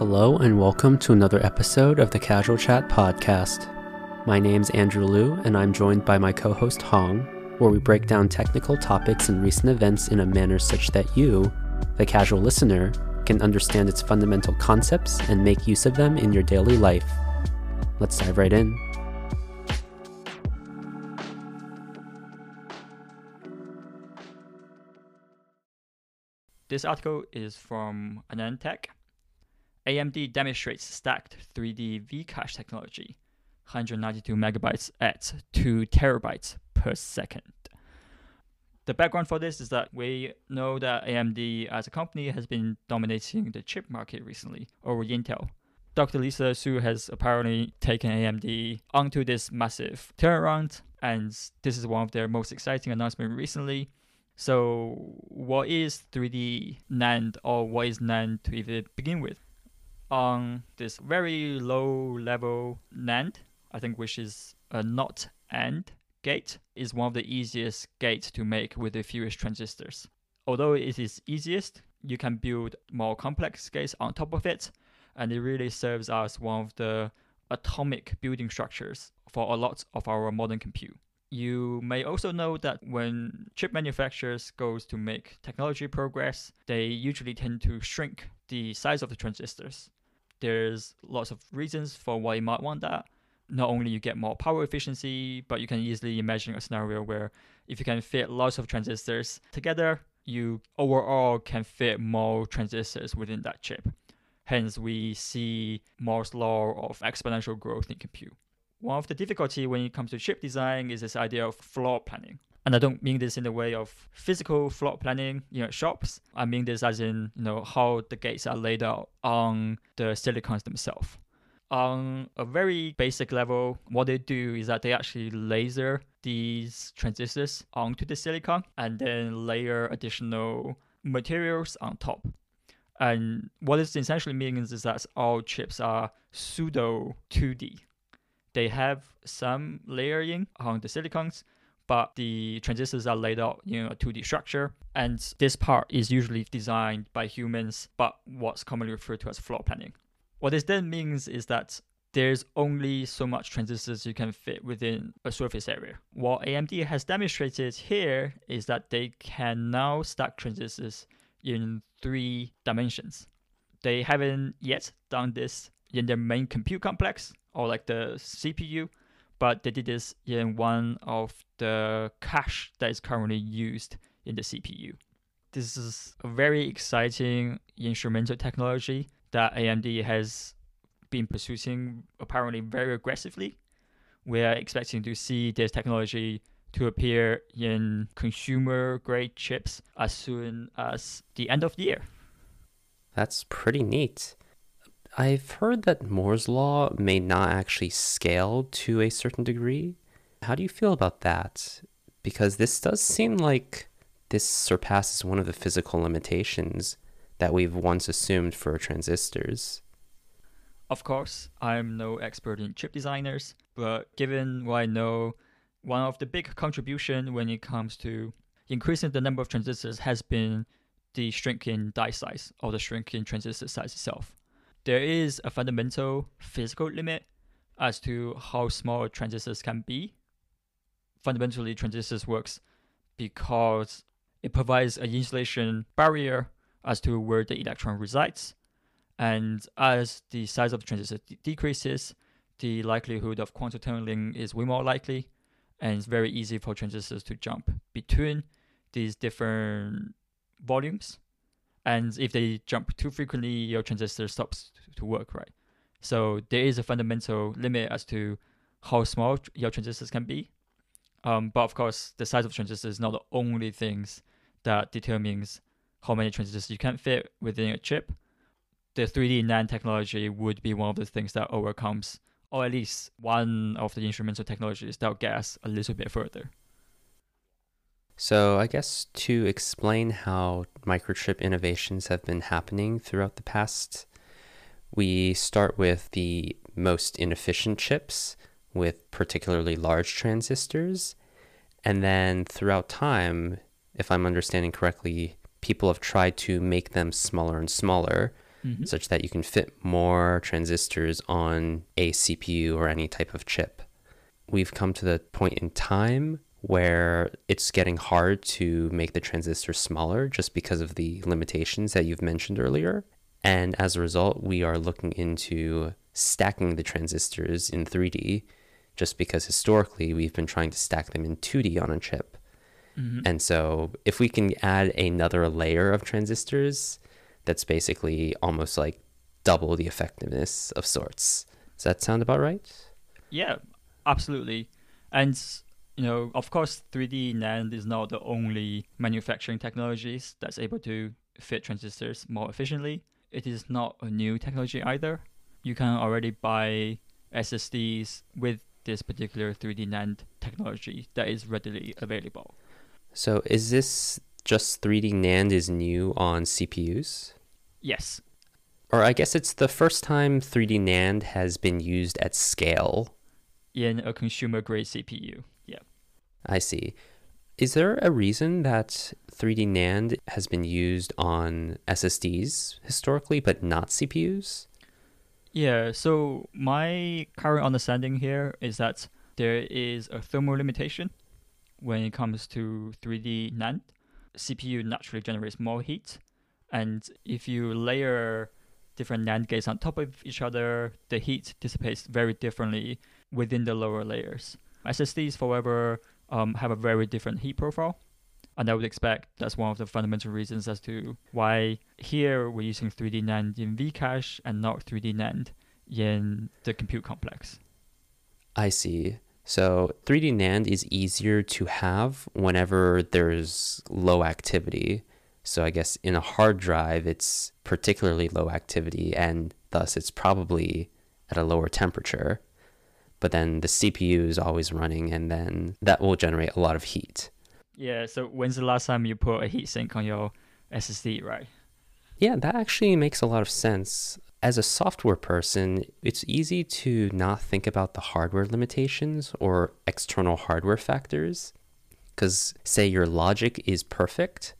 Hello, and welcome to another episode of the Casual Chat Podcast. My name's Andrew Liu, and I'm joined by my co host Hong, where we break down technical topics and recent events in a manner such that you, the casual listener, can understand its fundamental concepts and make use of them in your daily life. Let's dive right in. This article is from AnandTech. AMD demonstrates stacked 3D V-cache technology, 192 megabytes at 2 terabytes per second. The background for this is that we know that AMD as a company has been dominating the chip market recently over Intel. Dr. Lisa Su has apparently taken AMD onto this massive turnaround, and this is one of their most exciting announcements recently. So, what is 3D NAND, or what is NAND to even begin with? On this very low level NAND, I think which is a not AND gate, is one of the easiest gates to make with the fewest transistors. Although it is easiest, you can build more complex gates on top of it, and it really serves as one of the atomic building structures for a lot of our modern compute. You may also know that when chip manufacturers goes to make technology progress, they usually tend to shrink the size of the transistors. There's lots of reasons for why you might want that. Not only you get more power efficiency, but you can easily imagine a scenario where if you can fit lots of transistors together, you overall can fit more transistors within that chip. Hence, we see Moore's law of exponential growth in compute. One of the difficulty when it comes to chip design is this idea of floor planning. And I don't mean this in the way of physical floor planning, you know, shops. I mean this as in, you know, how the gates are laid out on the silicons themselves. On a very basic level, what they do is that they actually laser these transistors onto the silicon and then layer additional materials on top. And what this essentially means is that all chips are pseudo 2D they have some layering on the silicons, but the transistors are laid out in a 2D structure. And this part is usually designed by humans, but what's commonly referred to as floor planning. What this then means is that there's only so much transistors you can fit within a surface area. What AMD has demonstrated here is that they can now stack transistors in three dimensions. They haven't yet done this in their main compute complex, or like the CPU, but they did this in one of the cache that is currently used in the CPU. This is a very exciting instrumental technology that AMD has been pursuing apparently very aggressively. We are expecting to see this technology to appear in consumer grade chips as soon as the end of the year. That's pretty neat. I've heard that Moore's Law may not actually scale to a certain degree. How do you feel about that? Because this does seem like this surpasses one of the physical limitations that we've once assumed for transistors. Of course, I'm no expert in chip designers, but given what I know, one of the big contribution when it comes to increasing the number of transistors has been the shrink in die size or the shrink in transistor size itself there is a fundamental physical limit as to how small transistors can be. Fundamentally, transistors works because it provides an insulation barrier as to where the electron resides. And as the size of the transistor d- decreases, the likelihood of quantum tunneling is way more likely, and it's very easy for transistors to jump between these different volumes and if they jump too frequently, your transistor stops to work, right? So there is a fundamental limit as to how small your transistors can be. Um, but of course, the size of transistors is not the only things that determines how many transistors you can fit within a chip. The 3D NAND technology would be one of the things that overcomes, or at least one of the instrumental technologies that will get us a little bit further. So, I guess to explain how microchip innovations have been happening throughout the past, we start with the most inefficient chips with particularly large transistors. And then throughout time, if I'm understanding correctly, people have tried to make them smaller and smaller Mhm. such that you can fit more transistors on a CPU or any type of chip. We've come to the point in time where it's getting hard to make the transistor smaller just because of the limitations that you've mentioned earlier. And as a result, we are looking into stacking the transistors in 3D just because historically we've been trying to stack them in 2D on a chip. Mhm. And so if we can add another layer of transistors, that's basically almost like double the effectiveness of sorts. Does that sound about right? Yeah, absolutely. And you know, of course, 3D NAND is not the only manufacturing technologies that's able to fit transistors more efficiently. It is not a new technology either. You can already buy SSDs with this particular 3D NAND technology that is readily available. So is this just 3D NAND is new on CPUs? Yes. Or I guess it's the first time 3D NAND has been used at scale. In a consumer grade CPU. I see. Is there a reason that 3D NAND has been used on SSDs historically, but not CPUs? Yeah, so my current understanding here is that there is a thermal limitation when it comes to 3D NAND. CPU naturally generates more heat, and if you layer different NAND gates on top of each other, the heat dissipates very differently within the lower layers. SSDs, however, um, have a very different heat profile. And I would expect that's one of the fundamental reasons as to why here we're using 3D NAND in Vcache and not 3D NAND in the compute complex. I see. So 3D NAND is easier to have whenever there's low activity. So I guess in a hard drive, it's particularly low activity, and thus it's probably at a lower temperature. But then the CPU is always running, and then that will generate a lot of heat. Yeah, so when's the last time you put a heatsink on your SSD, right? Yeah, that actually makes a lot of sense. As a software person, it's easy to not think about the hardware limitations or external hardware factors. Because, say, your logic is perfect,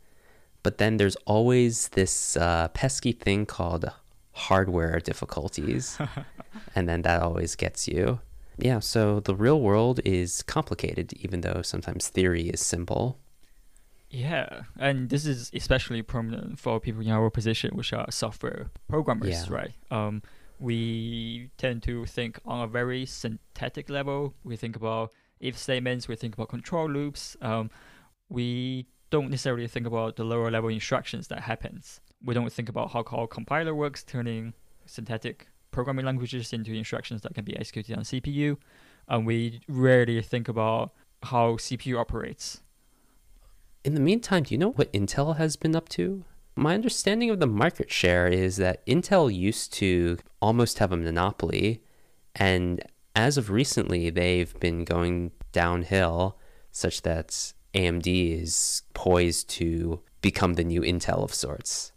but then there's always this uh, pesky thing called hardware difficulties, and then that always gets you. Yeah, so the real world is complicated, even though sometimes theory is simple. Yeah, and this is especially prominent for people in our position, which are software programmers, Yeah. right? Um, we tend to think on a very synthetic level. We think about if statements, we think about control loops. Um, we don't necessarily think about the lower level instructions that happens. We don't think about how our compiler works, turning synthetic programming languages into instructions that can be executed on CPU. And we rarely think about how CPU operates. In the meantime, do you know what Intel has been up to? My understanding of the market share is that Intel used to almost have a monopoly, and as of recently, they've been going downhill such that AMD is poised to become the new Intel of sorts.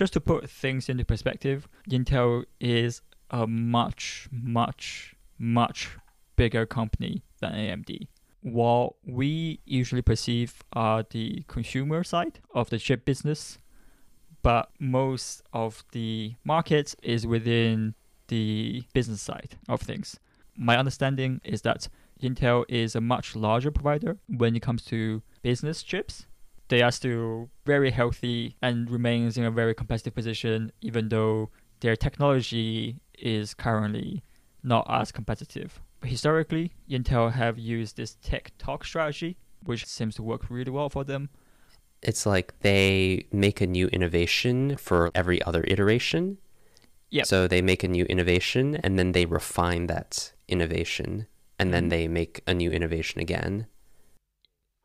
Just to put things into perspective, Intel is a much, much, much bigger company than AMD. While we usually perceive are the consumer side of the chip business, but most of the market is within the business side of things. My understanding is that Intel is a much larger provider when it comes to business chips they are still very healthy and remains in a very competitive position even though their technology is currently not as competitive. Historically, Intel have used this tick-tock strategy, which seems to work really well for them. It's like they make a new innovation for every other iteration. Yep. So they make a new innovation and then they refine that innovation and then Mhm. they make a new innovation again.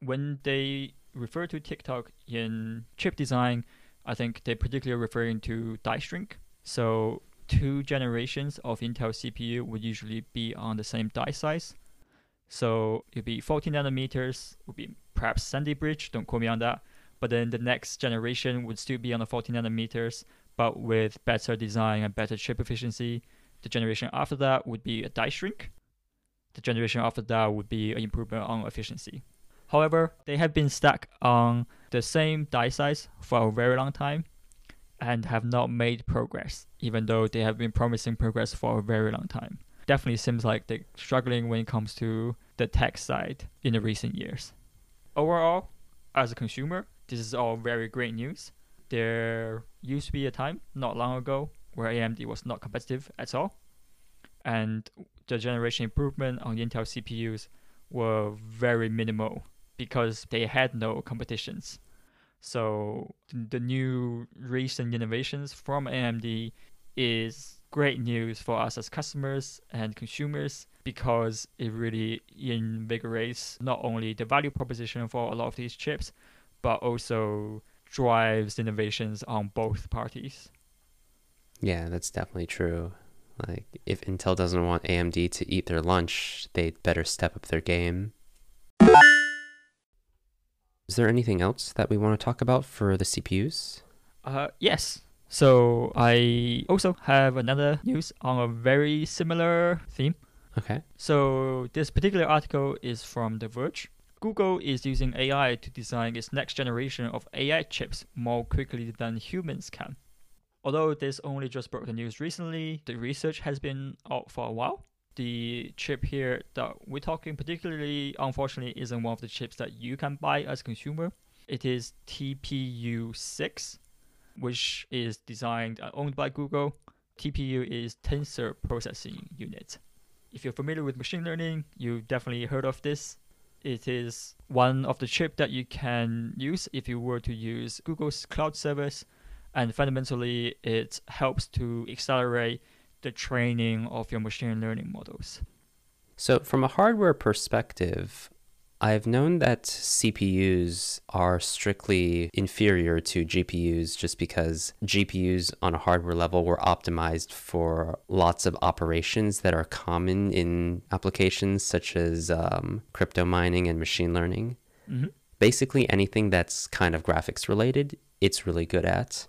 When they refer to tick-tock in chip design, I think they're particularly referring to die shrink. So two generations of Intel CPU would usually be on the same die size. So it'd be 14 nanometers, would be perhaps Sandy Bridge, don't quote me on that. But then the next generation would still be on the 14 nanometers, but with better design and better chip efficiency. The generation after that would be a die shrink. The generation after that would be an improvement on efficiency. However, they have been stuck on the same die size for a very long time. and have not made progress, even though they have been promising progress for a very long time. Definitely seems like they're struggling when it comes to the tech side in the recent years. Overall, as a consumer, this is all very great news. There used to be a time not long ago where AMD was not competitive at all, and the generation improvement on Intel CPUs were very minimal because they had no competitions. So the new recent innovations from AMD is great news for us as customers and consumers because it really invigorates not only the value proposition for a lot of these chips, but also drives innovations on both parties. Yeah, that's definitely true. Like, if Intel doesn't want AMD to eat their lunch, they'd better step up their game. Is there anything else that we want to talk about for the CPUs? Uh, yes. So I also have another news on a very similar theme. Okay. So this particular article is from The Verge. Google is using AI to design its next generation of AI chips more quickly than humans can. Although this only just broke the news recently, the research has been out for a while. The chip here that we're talking particularly, unfortunately, isn't one of the chips that you can buy as a consumer. It is TPU6, which is designed and owned by Google. TPU is Tensor Processing Unit. If you're familiar with machine learning, you definitely heard of this. It is one of the chip that you can use if you were to use Google's cloud service, and fundamentally, it helps to accelerate the training of your machine learning models. So, from a hardware perspective, I've known that CPUs are strictly inferior to GPUs just because GPUs on a hardware level were optimized for lots of operations that are common in applications such as um, crypto mining and machine learning. Mm-hmm. Basically, anything that's kind of graphics related, it's really good at.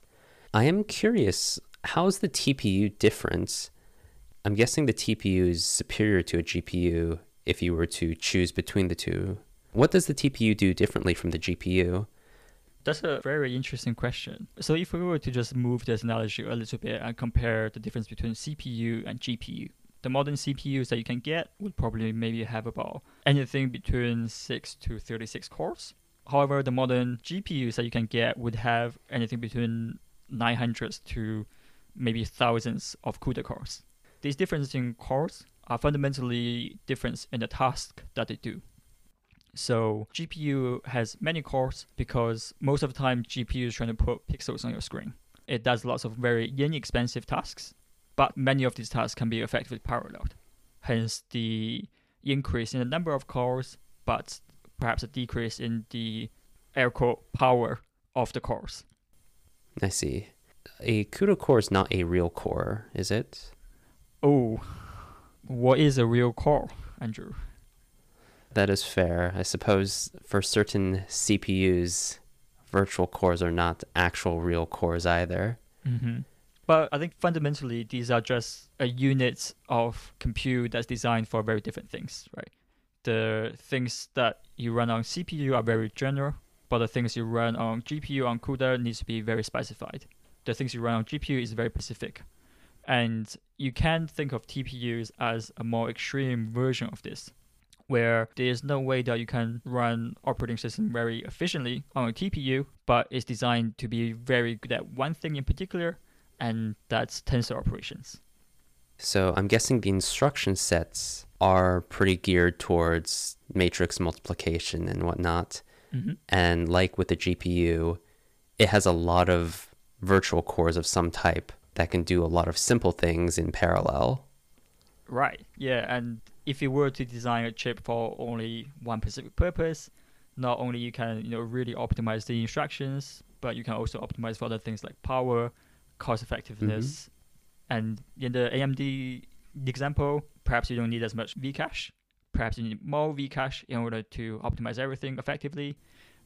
I am curious how's the TPU different? I'm guessing the TPU is superior to a GPU if you were to choose between the two. What does the TPU do differently from the GPU? That's a very interesting question. So, if we were to just move this analogy a little bit and compare the difference between CPU and GPU, the modern CPUs that you can get would probably maybe have about anything between 6 to 36 cores. However, the modern GPUs that you can get would have anything between 900 to maybe thousands of CUDA cores. These differences in cores are fundamentally different in the task that they do. So GPU has many cores because most of the time GPU is trying to put pixels on your screen. It does lots of very inexpensive tasks, but many of these tasks can be effectively paralleled. Hence the increase in the number of cores, but perhaps a decrease in the air quote power of the cores. I see. A CUDA core is not a real core, is it? Oh, what is a real core, Andrew? That is fair. I suppose for certain CPUs, virtual cores are not actual real cores either. Mm-hmm. But I think fundamentally, these are just a unit of compute that's designed for very different things, right? The things that you run on CPU are very general, but the things you run on GPU on CUDA needs to be very specified. The things you run on GPU is very specific. And you can think of TPUs as a more extreme version of this, where there is no way that you can run operating system very efficiently on a TPU, but it's designed to be very good at one thing in particular, and that's tensor operations. So I'm guessing the instruction sets are pretty geared towards matrix multiplication and whatnot. Mm-hmm. And like with the GPU, it has a lot of virtual cores of some type that can do a lot of simple things in parallel. Right. Yeah, and if you were to design a chip for only one specific purpose, not only you can you know really optimize the instructions, but you can also optimize for other things like power, cost effectiveness, mm-hmm. and in the AMD example, perhaps you don't need as much Vcache. Perhaps you need more Vcache in order to optimize everything effectively,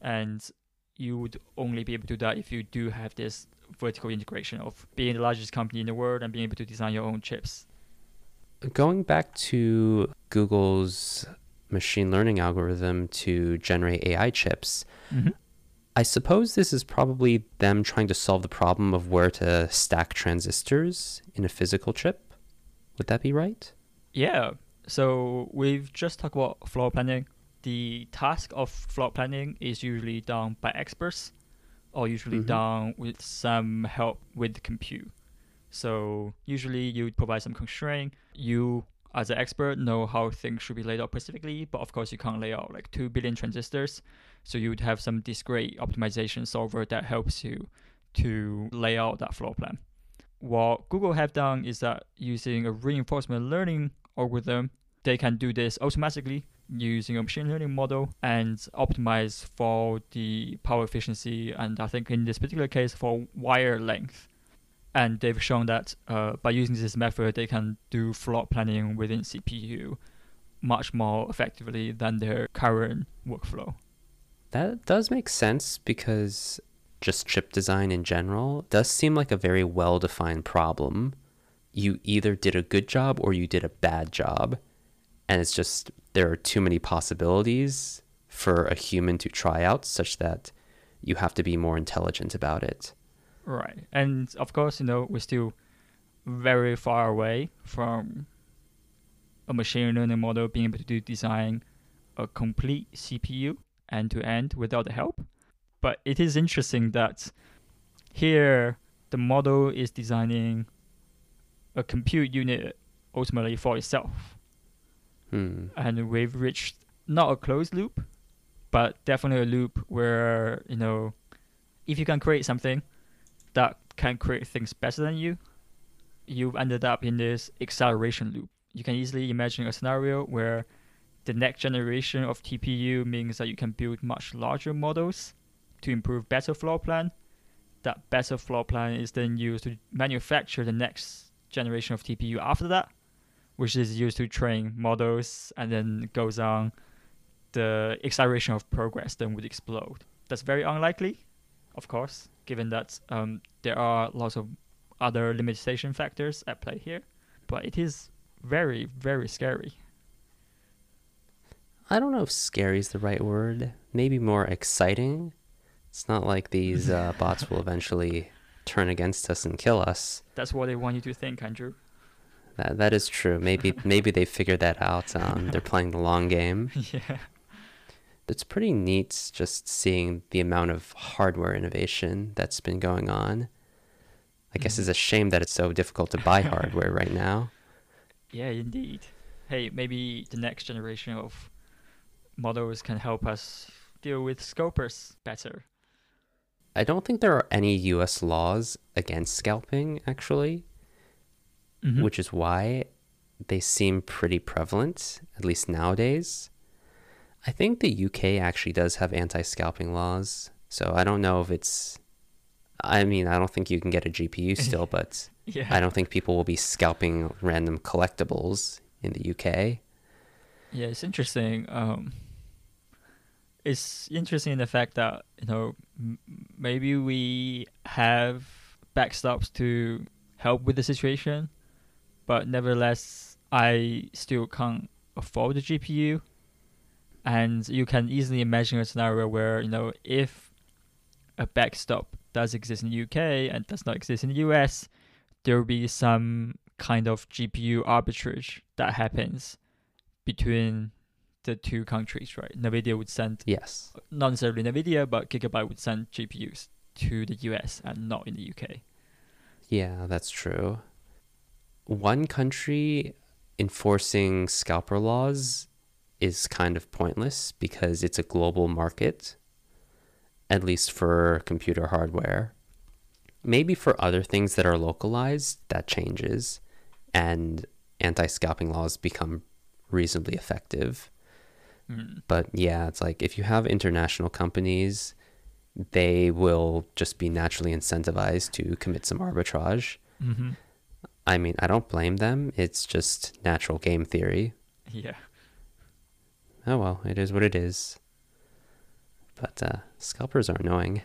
and you would only be able to do that if you do have this vertical integration of being the largest company in the world and being able to design your own chips. Going back to Google's machine learning algorithm to generate AI chips, Mm-hmm. I suppose this is probably them trying to solve the problem of where to stack transistors in a physical chip. Would that be right? Yeah. So we've just talked about floor planning. The task of floor planning is usually done by experts or usually Mhm. done with some help with the compute. So usually you provide some constraint. You as an expert know how things should be laid out specifically, but of course you can't lay out like two billion transistors. So you would have some discrete optimization solver that helps you to lay out that floor plan. What Google have done is that using a reinforcement learning algorithm, they can do this automatically using a machine learning model and optimize for the power efficiency and I think in this particular case for wire length. And they've shown that uh, by using this method, they can do floor planning within CPU much more effectively than their current workflow. That does make sense because just chip design in general does seem like a very well defined problem. You either did a good job or you did a bad job. And it's just there are too many possibilities for a human to try out, such that you have to be more intelligent about it. Right. And of course, you know, we're still very far away from a machine learning model being able to do design a complete CPU end to end without the help. But it is interesting that here the model is designing a compute unit ultimately for itself. Hmm. And we've reached not a closed loop, but definitely a loop where, you know, if you can create something that can create things better than you, you've ended up in this acceleration loop. You can easily imagine a scenario where the next generation of TPU means that you can build much larger models to improve better floor plan. That better floor plan is then used to manufacture the next generation of TPU after that, which is used to train models and then goes on the acceleration of progress then would explode. That's very unlikely, of course, given that um, there are lots of other limitation factors at play here. But it is very, very scary. I don't know if scary is the right word. Maybe more exciting. It's not like these uh, bots will eventually turn against us and kill us. That's what they want you to think, Andrew. That that is true. Maybe maybe they figured that out. Um, they're playing the long game. yeah. It's pretty neat just seeing the amount of hardware innovation that's been going on. I guess Mhm. it's a shame that it's so difficult to buy hardware right now. Yeah, indeed. Hey, maybe the next generation of models can help us deal with scopers better. I don't think there are any US laws against scalping actually, Mhm. which is why they seem pretty prevalent at least nowadays. I think the UK actually does have anti-scalping laws, so I don't know if it's I mean, I don't think you can get a GPU still, but yeah. I don't think people will be scalping random collectibles in the UK. Yeah, it's interesting. Um, it's interesting in the fact that you know m- maybe we have backstops to help with the situation, but nevertheless, I still can't afford the GPU. And you can easily imagine a scenario where you know if a backstop does exist in the UK and does not exist in the US, there will be some kind of GPU arbitrage that happens between the two countries, right? NVIDIA would send, Yes. not necessarily NVIDIA, but Gigabyte would send GPUs to the US and not in the UK. Yeah, that's true. One country enforcing scalper laws is kind of pointless because it's a global market, at least for computer hardware. Maybe for other things that are localized, that changes, and anti scalping laws become reasonably effective. Mm. But yeah, it's like if you have international companies, they will just be naturally incentivized to commit some arbitrage. hmm I mean, I don't blame them. It's just natural game theory. Yeah. Oh well, it is what it is. But uh, scalpers are annoying.